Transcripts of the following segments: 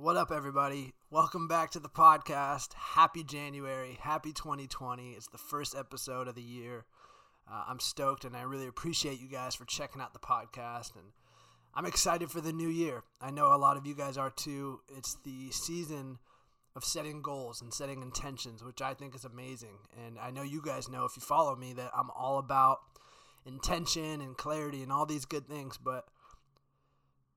What up, everybody? Welcome back to the podcast. Happy January. Happy 2020. It's the first episode of the year. Uh, I'm stoked and I really appreciate you guys for checking out the podcast. And I'm excited for the new year. I know a lot of you guys are too. It's the season of setting goals and setting intentions, which I think is amazing. And I know you guys know if you follow me that I'm all about intention and clarity and all these good things. But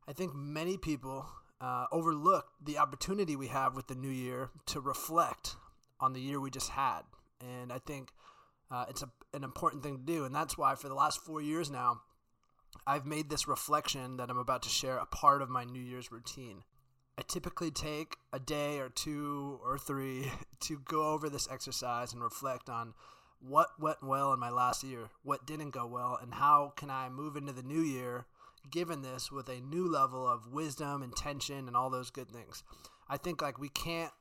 I think many people uh, overlook the opportunity we have with the new year to reflect on the year we just had. And I think uh, it's a, an important thing to do. And that's why for the last four years now, I've made this reflection that I'm about to share a part of my New Year's routine. I typically take a day or two or three to go over this exercise and reflect on what went well in my last year, what didn't go well, and how can I move into the new year given this with a new level of wisdom, intention, and all those good things. I think like we can't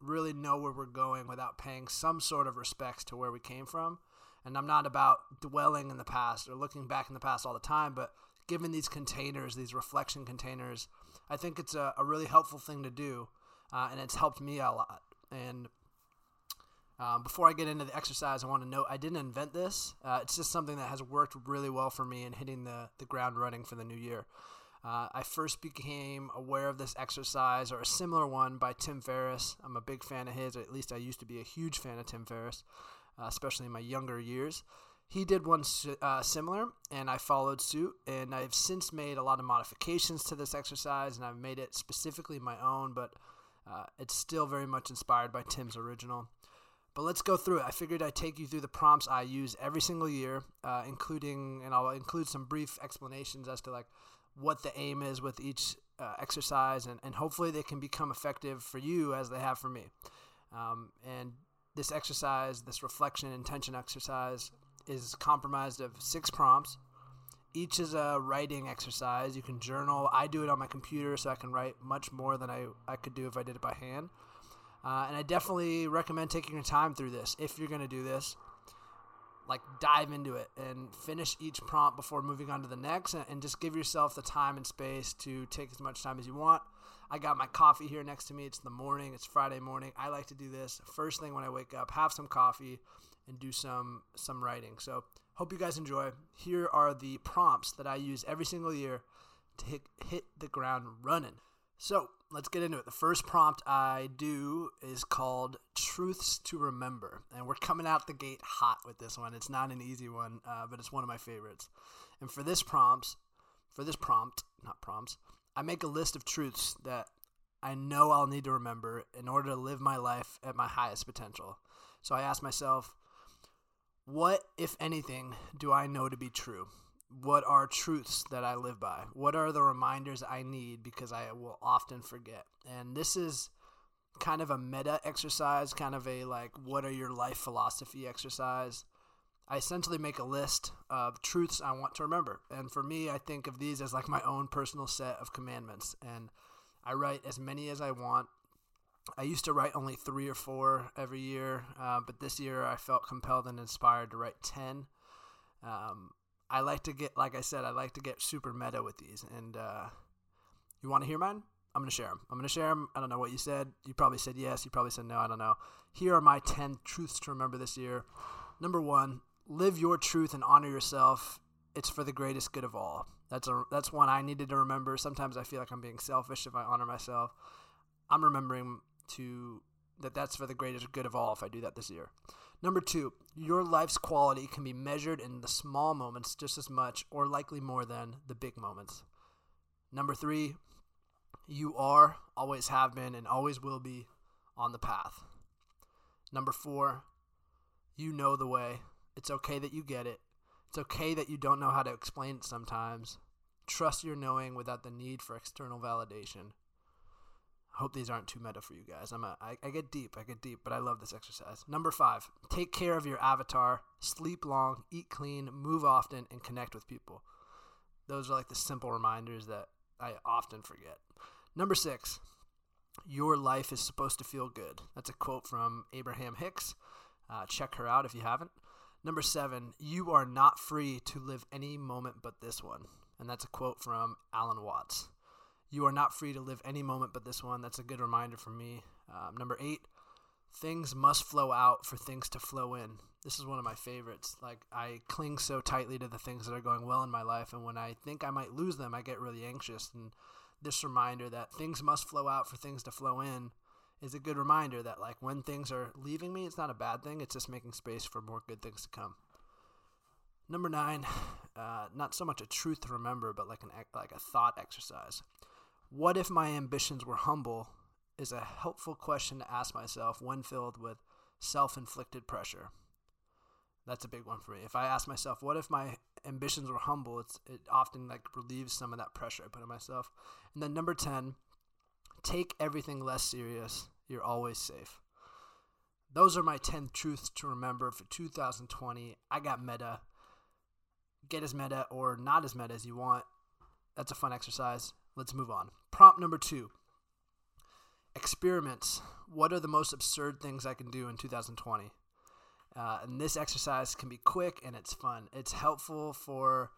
really know where we're going without paying some sort of respects to where we came from. And I'm not about dwelling in the past or looking back in the past all the time, but given these containers, these reflection containers, I think it's a, a really helpful thing to do. Uh, and it's helped me a lot. And um, before I get into the exercise, I want to note I didn't invent this. Uh, it's just something that has worked really well for me in hitting the, the ground running for the new year. Uh, I first became aware of this exercise or a similar one by Tim Ferriss. I'm a big fan of his, or at least I used to be a huge fan of Tim Ferriss, uh, especially in my younger years. He did one uh, similar, and I followed suit. And I've since made a lot of modifications to this exercise, and I've made it specifically my own, but uh, it's still very much inspired by Tim's original. But let's go through it. I figured I'd take you through the prompts I use every single year, uh, including, and I'll include some brief explanations as to like what the aim is with each uh, exercise, and, and hopefully they can become effective for you as they have for me. Um, and this exercise, this reflection intention exercise, is comprised of six prompts. Each is a writing exercise. You can journal. I do it on my computer, so I can write much more than I, I could do if I did it by hand. Uh, and I definitely recommend taking your time through this if you're going to do this. Like, dive into it and finish each prompt before moving on to the next, and, and just give yourself the time and space to take as much time as you want. I got my coffee here next to me. It's the morning, it's Friday morning. I like to do this first thing when I wake up, have some coffee, and do some some writing. So, hope you guys enjoy. Here are the prompts that I use every single year to hit, hit the ground running. So, let's get into it. The first prompt I do is called Truths to Remember. And we're coming out the gate hot with this one. It's not an easy one, uh, but it's one of my favorites. And for this prompt, for this prompt, not prompts, I make a list of truths that I know I'll need to remember in order to live my life at my highest potential. So I ask myself, what, if anything, do I know to be true? What are truths that I live by? What are the reminders I need because I will often forget? And this is kind of a meta exercise, kind of a like, what are your life philosophy exercise. I essentially make a list of truths I want to remember. And for me, I think of these as like my own personal set of commandments. And I write as many as I want. I used to write only three or four every year, uh, but this year I felt compelled and inspired to write 10. Um, I like to get, like I said, I like to get super meta with these. And uh, you want to hear mine? I'm going to share them. I'm going to share them. I don't know what you said. You probably said yes. You probably said no. I don't know. Here are my 10 truths to remember this year. Number one, live your truth and honor yourself. It's for the greatest good of all. That's a that's one I needed to remember. Sometimes I feel like I'm being selfish if I honor myself. I'm remembering to that that's for the greatest good of all if I do that this year. Number two, your life's quality can be measured in the small moments just as much, or likely more than, the big moments. Number three, you are, always have been, and always will be on the path. Number four, you know the way. It's okay that you get it. It's okay that you don't know how to explain it sometimes. Trust your knowing without the need for external validation hope these aren't too meta for you guys. I'm a, I, I get deep, I get deep, but I love this exercise. Number five, take care of your avatar, sleep long, eat clean, move often, and connect with people. Those are like the simple reminders that I often forget. Number six, your life is supposed to feel good. That's a quote from Abraham Hicks. Uh, check her out if you haven't. Number seven, you are not free to live any moment but this one. And that's a quote from Alan Watts. You are not free to live any moment but this one. That's a good reminder for me. Um, number eight, things must flow out for things to flow in. This is one of my favorites. Like, I cling so tightly to the things that are going well in my life, and when I think I might lose them, I get really anxious. And this reminder that things must flow out for things to flow in is a good reminder that, like, when things are leaving me, it's not a bad thing, it's just making space for more good things to come. Number nine, uh, not so much a truth to remember, but like an like a thought exercise. What if my ambitions were humble? Is a helpful question to ask myself when filled with self-inflicted pressure. That's a big one for me. If I ask myself, what if my ambitions were humble? It's it often like relieves some of that pressure I put on myself. And then number ten, take everything less serious. You're always safe. Those are my 10 truths to remember for 2020. I got meta get as meta or not as meta as you want. That's a fun exercise. Let's move on. Prompt number two experiments. What are the most absurd things I can do in 2020? Uh, and this exercise can be quick and it's fun. It's helpful for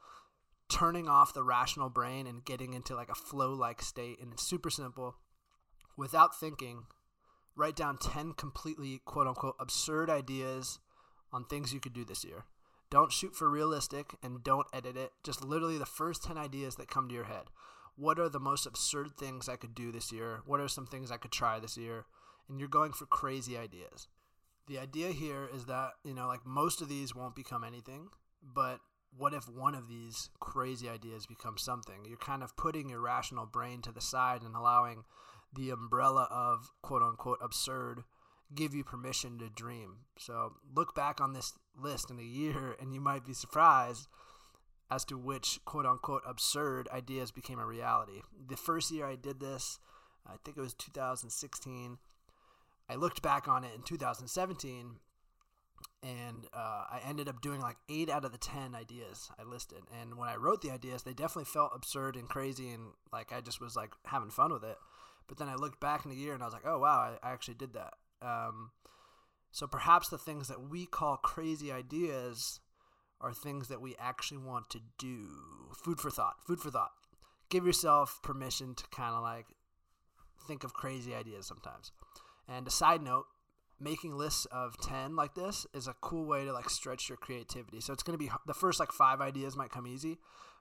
turning off the rational brain and getting into like a flow like state. And it's super simple. Without thinking, write down 10 completely quote unquote absurd ideas on things you could do this year. Don't shoot for realistic and don't edit it. Just literally the first 10 ideas that come to your head. What are the most absurd things I could do this year? What are some things I could try this year? And you're going for crazy ideas. The idea here is that, you know, like most of these won't become anything, but what if one of these crazy ideas becomes something? You're kind of putting your rational brain to the side and allowing the umbrella of quote unquote absurd give you permission to dream. So look back on this list in a year and you might be surprised as to which quote unquote absurd ideas became a reality. The first year I did this, I think it was 2016. I looked back on it in 2017 and uh, I ended up doing like eight out of the 10 ideas I listed. And when I wrote the ideas, they definitely felt absurd and crazy and like I just was like having fun with it. But then I looked back in a year and I was like, oh wow, I, I actually did that. Um, so perhaps the things that we call crazy ideas are things that we actually want to do. Food for thought. Food for thought. Give yourself permission to kind of like think of crazy ideas sometimes. And a side note, making lists of 10 like this is a cool way to like stretch your creativity. So it's going to be the first like 5 ideas might come easy,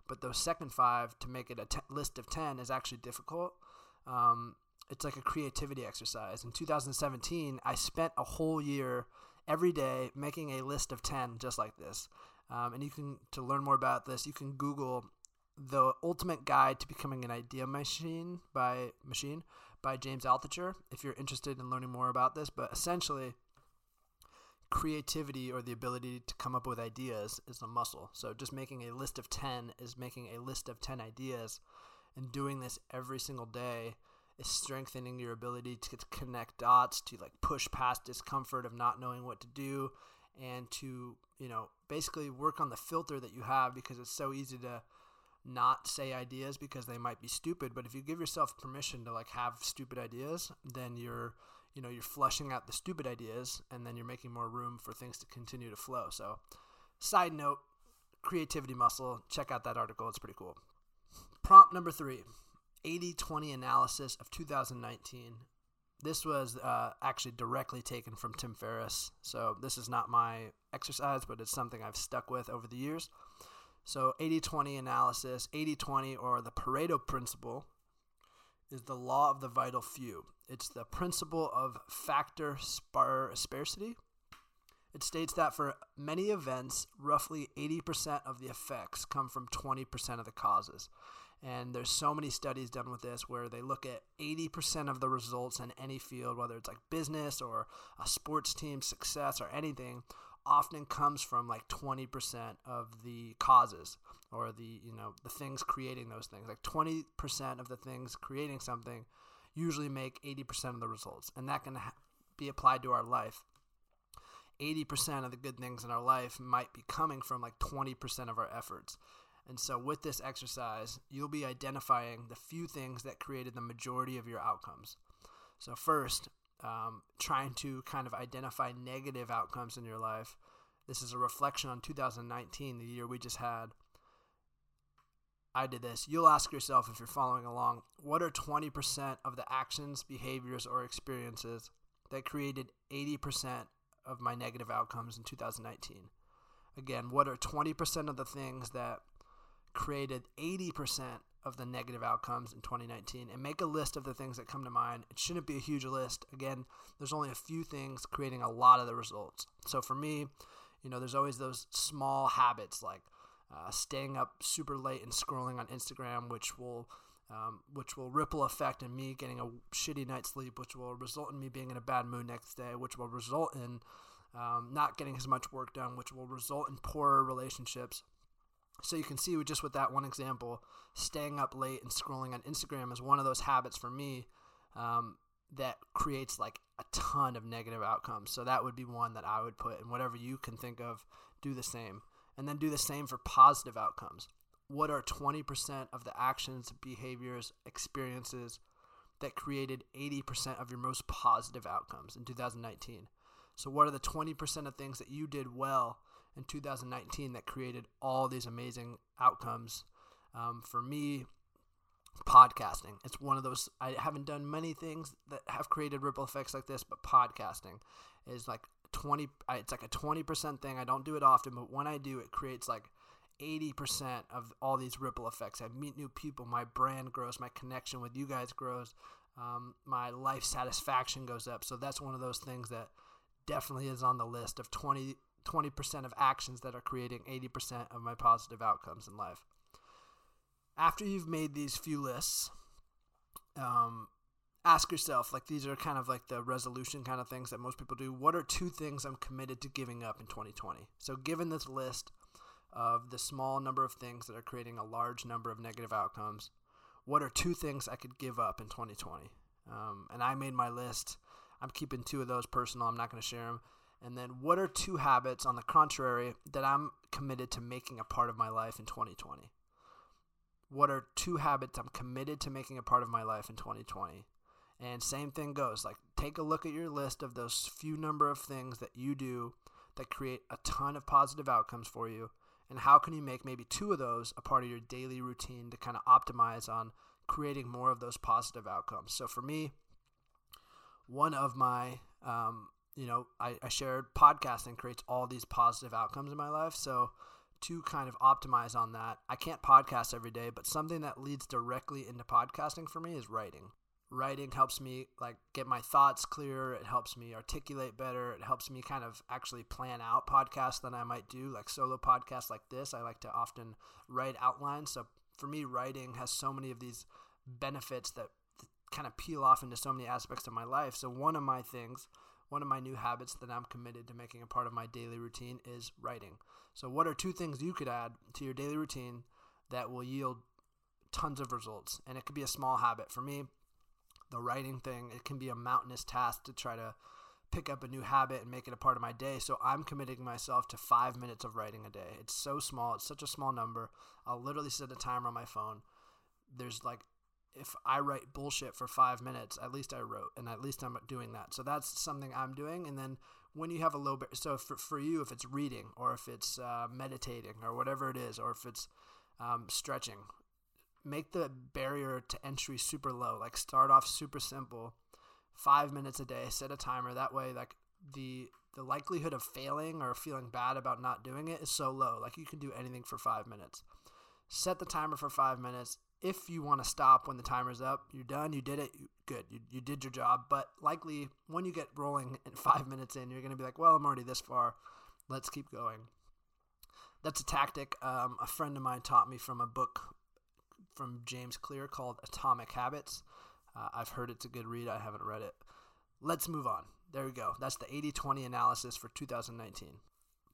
but those second 5 to make it a t- list of 10 is actually difficult. Um, it's like a creativity exercise. In 2017, I spent a whole year every day making a list of 10 just like this. Um, and you can to learn more about this, you can Google the Ultimate Guide to Becoming an Idea Machine by Machine by James Altucher if you're interested in learning more about this. But essentially, creativity or the ability to come up with ideas is a muscle. So just making a list of 10 is making a list of 10 ideas and doing this every single day is strengthening your ability to connect dots, to like push past discomfort of not knowing what to do, and to, you know, basically work on the filter that you have because it's so easy to not say ideas because they might be stupid. But if you give yourself permission to like have stupid ideas, then you're, you know, you're flushing out the stupid ideas and then you're making more room for things to continue to flow. So, side note, creativity muscle, check out that article. It's pretty cool. Prompt number three 80 20 analysis of 2019. This was uh, actually directly taken from Tim Ferriss. So, this is not my exercise, but it's something I've stuck with over the years. So, 80 20 analysis, 80 20, or the Pareto principle, is the law of the vital few. It's the principle of factor spar- sparsity. It states that for many events, roughly 80% of the effects come from 20% of the causes. And there's so many studies done with this where they look at 80% of the results in any field, whether it's like business or a sports team success or anything, often comes from like 20% of the causes or the, you know, the things creating those things. Like 20% of the things creating something usually make 80% of the results. And that can be applied to our life. 80% of the good things in our life might be coming from like 20% of our efforts. And so, with this exercise, you'll be identifying the few things that created the majority of your outcomes. So, first, um, trying to kind of identify negative outcomes in your life. This is a reflection on 2019, the year we just had. I did this. You'll ask yourself if you're following along what are 20% of the actions, behaviors, or experiences that created 80% of my negative outcomes in 2019? Again, what are 20% of the things that created 80% of the negative outcomes in 2019 and make a list of the things that come to mind. It shouldn't be a huge list. Again, there's only a few things creating a lot of the results. So for me, you know, there's always those small habits like uh, staying up super late and scrolling on Instagram, which will um, which will ripple effect in me getting a shitty night's sleep, which will result in me being in a bad mood next day, which will result in um, not getting as much work done, which will result in poorer relationships. So you can see with just with that one example, staying up late and scrolling on Instagram is one of those habits for me um, that creates like a ton of negative outcomes. So that would be one that I would put, and whatever you can think of, do the same. And then do the same for positive outcomes. What are 20% of the actions, behaviors, experiences that created 80% of your most positive outcomes in 2019? So, what are the 20% of things that you did well in 2019 that created all these amazing outcomes? Um, for me, podcasting. It's one of those, I haven't done many things that have created ripple effects like this, but podcasting is like 20, it's like a 20% thing. I don't do it often, but when I do, it creates like 80% of all these ripple effects. I meet new people, my brand grows, my connection with you guys grows, um, my life satisfaction goes up. So that's one of those things that definitely is on the list of 20 20% of actions that are creating 80% of my positive outcomes in life. After you've made these few lists, um, ask yourself like these are kind of like the resolution kind of things that most people do. What are two things I'm committed to giving up in 2020? So, given this list of the small number of things that are creating a large number of negative outcomes, what are two things I could give up in 2020? Um, and I made my list I'm keeping two of those personal. I'm not going to share them. And then, what are two habits, on the contrary, that I'm committed to making a part of my life in 2020? What are two habits I'm committed to making a part of my life in 2020? And same thing goes. Like, take a look at your list of those few number of things that you do that create a ton of positive outcomes for you. And how can you make maybe two of those a part of your daily routine to kind of optimize on creating more of those positive outcomes? So, for me, one of my um, you know I, I shared podcasting creates all these positive outcomes in my life. So to kind of optimize on that i can't podcast every day but something that leads directly into podcasting for me is writing. Writing helps me like get my thoughts clear. It helps me articulate better. It helps me kind of actually plan out podcasts that i might do like solo podcasts like this. I like to often write outlines. So for me writing has so many of these benefits that kind of peel off into so many aspects of my life. So one of my things, one of my new habits that I'm committed to making a part of my daily routine is writing. So what are two things you could add to your daily routine that will yield tons of results? And it could be a small habit. For me, the writing thing, it can be a mountainous task to try to pick up a new habit and make it a part of my day. So I'm committing myself to five minutes of writing a day. It's so small, it's such a small number. I'll literally set a timer on my phone. There's like if I write bullshit for five minutes, at least I wrote, and at least I'm doing that. So that's something I'm doing. And then when you have a low, bar- so for, for you, if it's reading or if it's uh, meditating or whatever it is, or if it's um, stretching, make the barrier to entry super low. Like start off super simple, five minutes a day, set a timer. That way, like the the likelihood of failing or feeling bad about not doing it is so low. Like you can do anything for five minutes. Set the timer for five minutes if you want to stop when the timer's up, you're done, you did it, good, you, you did your job. But likely, when you get rolling in five minutes in, you're going to be like, well, I'm already this far, let's keep going. That's a tactic um, a friend of mine taught me from a book from James Clear called Atomic Habits. Uh, I've heard it's a good read, I haven't read it. Let's move on. There we go. That's the 80 20 analysis for 2019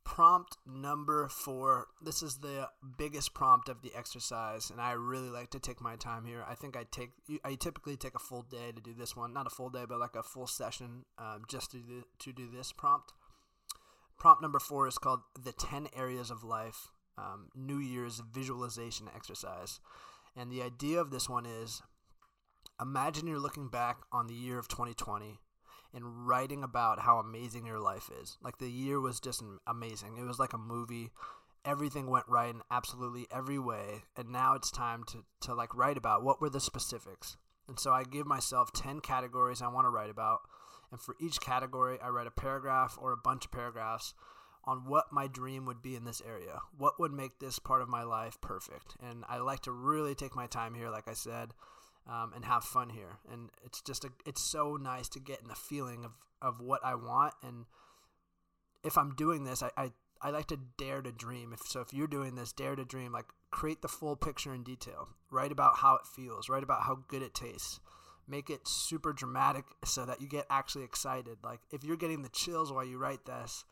prompt number four. This is the biggest prompt of the exercise, and I really like to take my time here. I think I take I typically take a full day to do this one, not a full day, but like a full session um, just to do, to do this prompt. Prompt number four is called the ten areas of life um, New Year's visualization exercise, and the idea of this one is imagine you're looking back on the year of 2020 and writing about how amazing your life is. Like the year was just amazing. It was like a movie. everything went right in absolutely every way and now it's time to, to like write about what were the specifics and so i give myself 10 categories i want to write about and for each category i write a paragraph or a bunch of paragraphs on what my dream would be in this area what would make this part of my life perfect and i like to really take my time here like i said um, and have fun here and it's just a it's so nice to get in the feeling of, of what i want and if i'm doing this I, I I like to dare to dream. If so, if you're doing this, dare to dream. Like create the full picture in detail. Write about how it feels. Write about how good it tastes. Make it super dramatic so that you get actually excited. Like if you're getting the chills while you write this,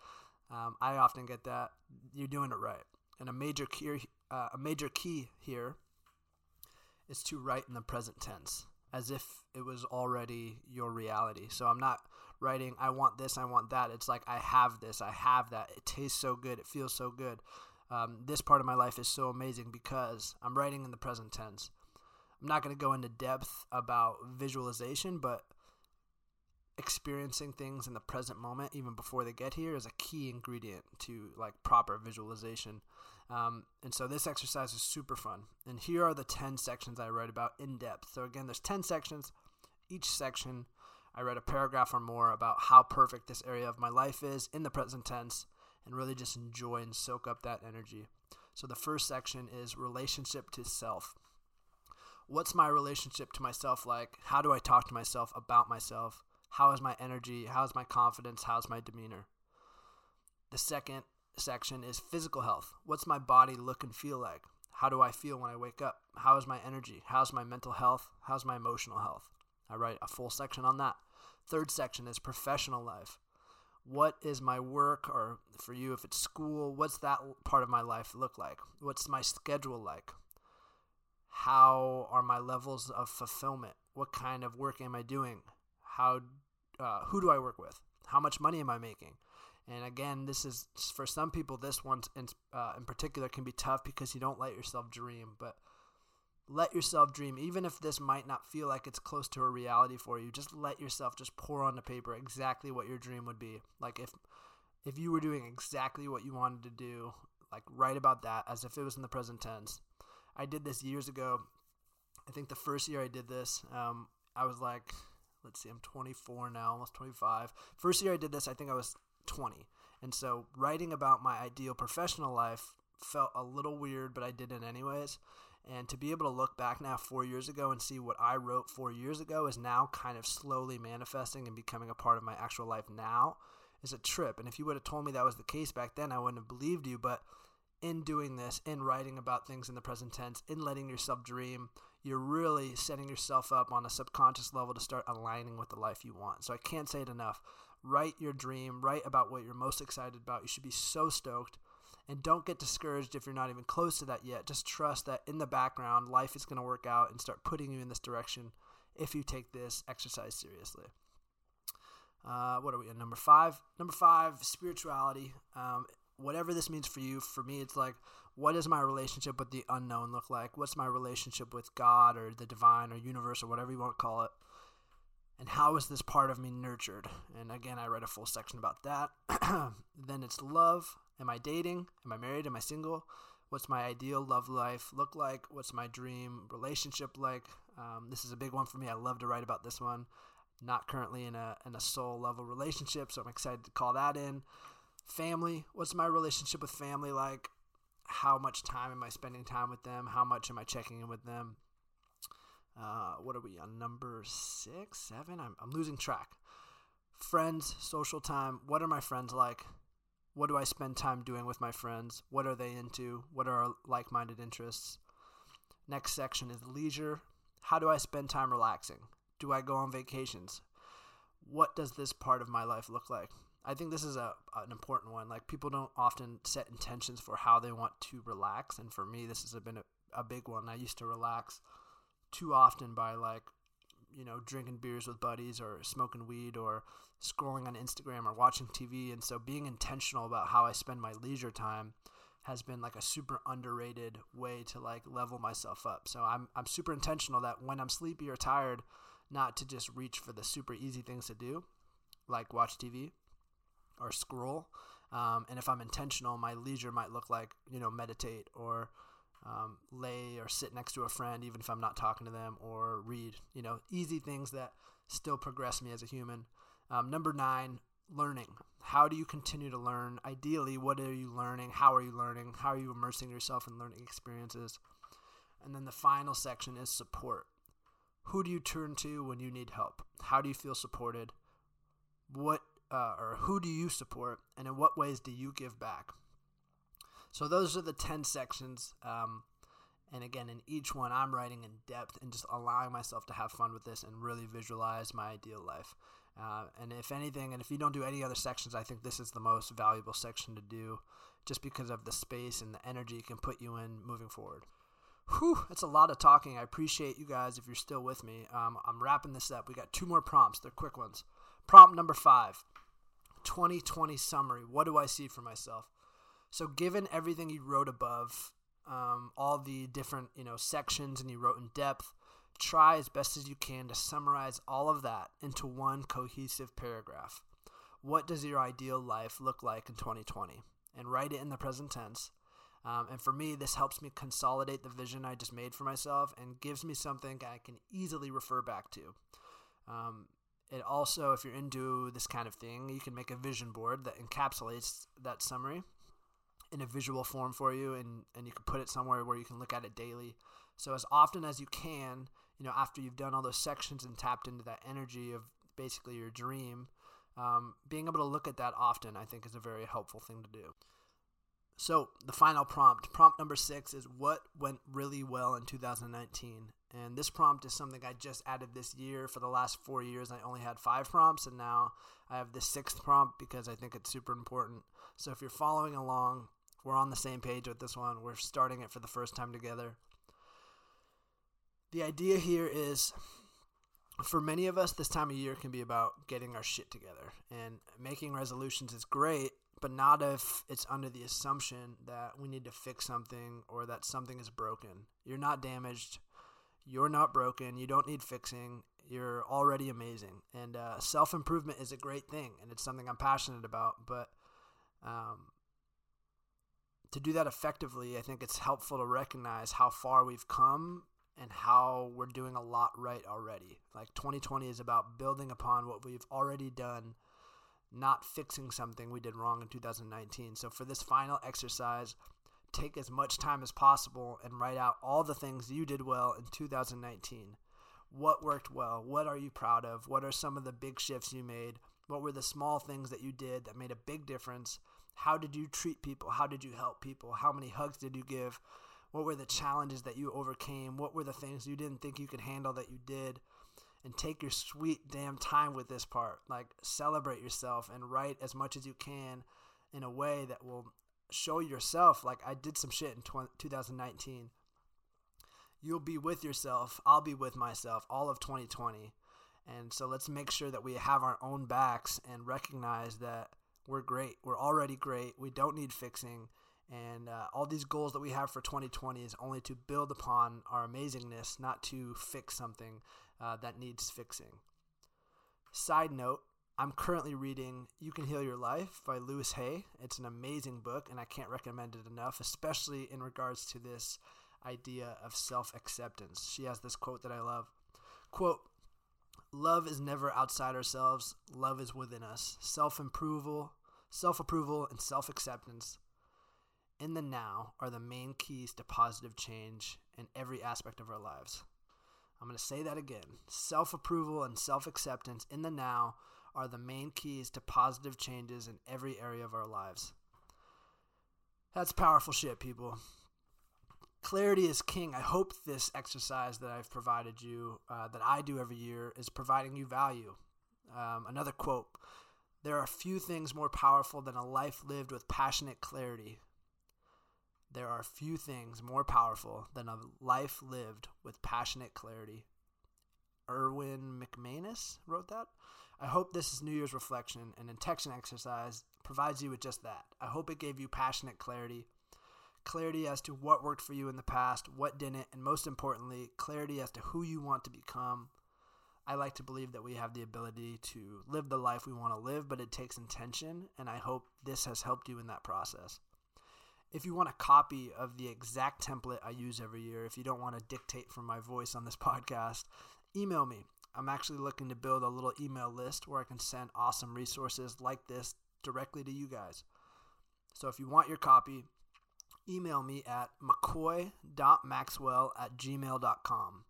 um, I often get that. You're doing it right. And a major key, uh, a major key here is to write in the present tense, as if it was already your reality. So I'm not writing, I want this, I want that. It's like, I have this, I have that. It tastes so good, it feels so good. Um, this part of my life is so amazing because I'm writing in the present tense. I'm not going to go into depth about visualization, but experiencing things in the present moment, even before they get here, is a key ingredient to like proper visualization. Um, and so this exercise is super fun. And here are the 10 sections I write about in depth. So again, there's 10 sections. Each section I read a paragraph or more about how perfect this area of my life is in the present tense and really just enjoy and soak up that energy. So the first section is relationship to self. What's my relationship to myself like? How do I talk to myself about myself? How is my energy? How's my confidence? How's my demeanor? The second section is physical health. What's my body look and feel like? How do I feel when I wake up? How is my energy? How's my mental health? How's my emotional health? I write a full section on that. Third section is professional life. What is my work, or for you, if it's school, what's that part of my life look like? What's my schedule like? How are my levels of fulfillment? What kind of work am I doing? How, uh, who do I work with? How much money am I making? And again, this is for some people. This one in, uh, in particular can be tough because you don't let yourself dream. But let yourself dream even if this might not feel like it's close to a reality for you just let yourself just pour on the paper exactly what your dream would be like if if you were doing exactly what you wanted to do like write about that as if it was in the present tense i did this years ago i think the first year i did this um, i was like let's see i'm 24 now almost 25 first year i did this i think i was 20 and so writing about my ideal professional life felt a little weird but i did it anyways and to be able to look back now four years ago and see what I wrote four years ago is now kind of slowly manifesting and becoming a part of my actual life now is a trip. And if you would have told me that was the case back then, I wouldn't have believed you. But in doing this, in writing about things in the present tense, in letting yourself dream, you're really setting yourself up on a subconscious level to start aligning with the life you want. So I can't say it enough. Write your dream, write about what you're most excited about. You should be so stoked and don't get discouraged if you're not even close to that yet. Just trust that in the background, life is going to work out and start putting you in this direction if you take this exercise seriously. Uh, what are we at? Number five. Number five, spirituality. Um, whatever this means for you, for me, it's like, what does my relationship with the unknown look like? What's my relationship with God or the divine or universe or whatever you want to call it? And how is this part of me nurtured? And again, I read a full section about that. then it's love. Am I dating? Am I married? Am I single? What's my ideal love life look like? What's my dream relationship like? Um, this is a big one for me. I love to write about this one. Not currently in a in a soul level relationship, so I'm excited to call that in. Family. What's my relationship with family like? How much time am I spending time with them? How much am I checking in with them? Uh, what are we on number six, seven? I'm, I'm losing track. Friends, social time. What are my friends like? What do I spend time doing with my friends? What are they into? What are our like minded interests? Next section is leisure. How do I spend time relaxing? Do I go on vacations? What does this part of my life look like? I think this is a an important one. Like people don't often set intentions for how they want to relax, and for me, this has been a, a big one. I used to relax too often by like you know, drinking beers with buddies or smoking weed or scrolling on Instagram or watching TV. And so being intentional about how I spend my leisure time has been like a super underrated way to like level myself up. So I'm I'm super intentional that when I'm sleepy or tired, not to just reach for the super easy things to do, like watch TV or scroll. Um, and if I'm intentional, my leisure might look like, you know, meditate or um, lay or sit next to a friend, even if I'm not talking to them, or read, you know, easy things that still progress me as a human. Um, number nine, learning. How do you continue to learn? Ideally, what are you learning? How are you learning? How are you immersing yourself in learning experiences? And then the final section is support. Who do you turn to when you need help? How do you feel supported? What uh, or who do you support, and in what ways do you give back? So those are the ten sections. Um, and again, in each one, I'm writing in depth and just allowing myself to have fun with this and really visualize my ideal life. Uh, and if anything, and if you don't do any other sections, I think this is the most valuable section to do just because of the space and the energy it can put you in moving forward. Whew, that's a lot of talking. I appreciate you guys if you're still with me. Um, I'm wrapping this up. We got two more prompts. They're quick ones. Prompt number five 2020 summary. What do I see for myself? So, given everything you wrote above, um, all the different you know sections and you wrote in depth, try as best as you can to summarize all of that into one cohesive paragraph. What does your ideal life look like in 2020? And write it in the present tense. Um, and for me, this helps me consolidate the vision I just made for myself and gives me something I can easily refer back to. Um, it also, if you're into this kind of thing, you can make a vision board that encapsulates that summary in a visual form for you, and, and you can put it somewhere where you can look at it daily. So, as often as you can, you know, after you've done all those sections and tapped into that energy of basically your dream, um, being able to look at that often, I think, is a very helpful thing to do. So, the final prompt, prompt number six, is what went really well in 2019? And this prompt is something I just added this year. For the last four years, I only had five prompts, and now I have the sixth prompt because I think it's super important. So, if you're following along, we're on the same page with this one. We're starting it for the first time together. The idea here is for many of us, this time of year can be about getting our shit together. And making resolutions is great, but not if it's under the assumption that we need to fix something or that something is broken. You're not damaged. You're not broken. You don't need fixing. You're already amazing. And uh, self improvement is a great thing, and it's something I'm passionate about. But um, to do that effectively, I think it's helpful to recognize how far we've come and how we're doing a lot right already. Like 2020 is about building upon what we've already done not fixing something we did wrong in 2019. So for this final exercise, take as much time as possible and write out all the things you did well in 2019. What worked well? What are you proud of? What are some of the big shifts you made? What were the small things that you did that made a big difference? How did you treat people? How did you help people? How many hugs did you give? What were the challenges that you overcame? What were the things you didn't think you could handle that you did? And take your sweet damn time with this part. Like, celebrate yourself and write as much as you can in a way that will show yourself, like, I did some shit in 2019. You'll be with yourself. I'll be with myself all of 2020. And so let's make sure that we have our own backs and recognize that we're great. We're already great. We don't need fixing. And uh, all these goals that we have for 2020 is only to build upon our amazingness, not to fix something uh, that needs fixing. Side note, I'm currently reading You Can Heal Your Life by Louise Hay. It's an amazing book, and I can't recommend it enough, especially in regards to this idea of self acceptance. She has this quote that I love. Quote, Love is never outside ourselves, love is within us. Self approval, self approval, and self acceptance in the now are the main keys to positive change in every aspect of our lives. I'm going to say that again. Self approval and self acceptance in the now are the main keys to positive changes in every area of our lives. That's powerful shit, people. Clarity is king. I hope this exercise that I've provided you, uh, that I do every year, is providing you value. Um, another quote There are few things more powerful than a life lived with passionate clarity. There are few things more powerful than a life lived with passionate clarity. Erwin McManus wrote that. I hope this New Year's reflection and intention exercise provides you with just that. I hope it gave you passionate clarity. Clarity as to what worked for you in the past, what didn't, and most importantly, clarity as to who you want to become. I like to believe that we have the ability to live the life we want to live, but it takes intention, and I hope this has helped you in that process. If you want a copy of the exact template I use every year, if you don't want to dictate from my voice on this podcast, email me. I'm actually looking to build a little email list where I can send awesome resources like this directly to you guys. So if you want your copy, email me at mccoy.maxwell at gmail.com.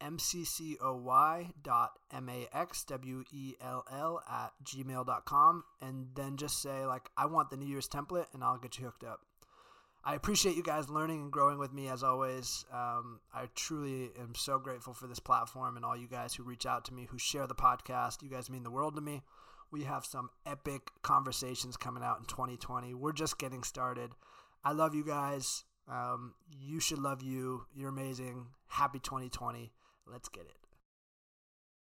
mccoy dot m-a-x-w-e-l-l at gmail.com and then just say like i want the new year's template and i'll get you hooked up I appreciate you guys learning and growing with me as always. Um, I truly am so grateful for this platform and all you guys who reach out to me, who share the podcast. You guys mean the world to me. We have some epic conversations coming out in 2020. We're just getting started. I love you guys. Um, you should love you. You're amazing. Happy 2020. Let's get it.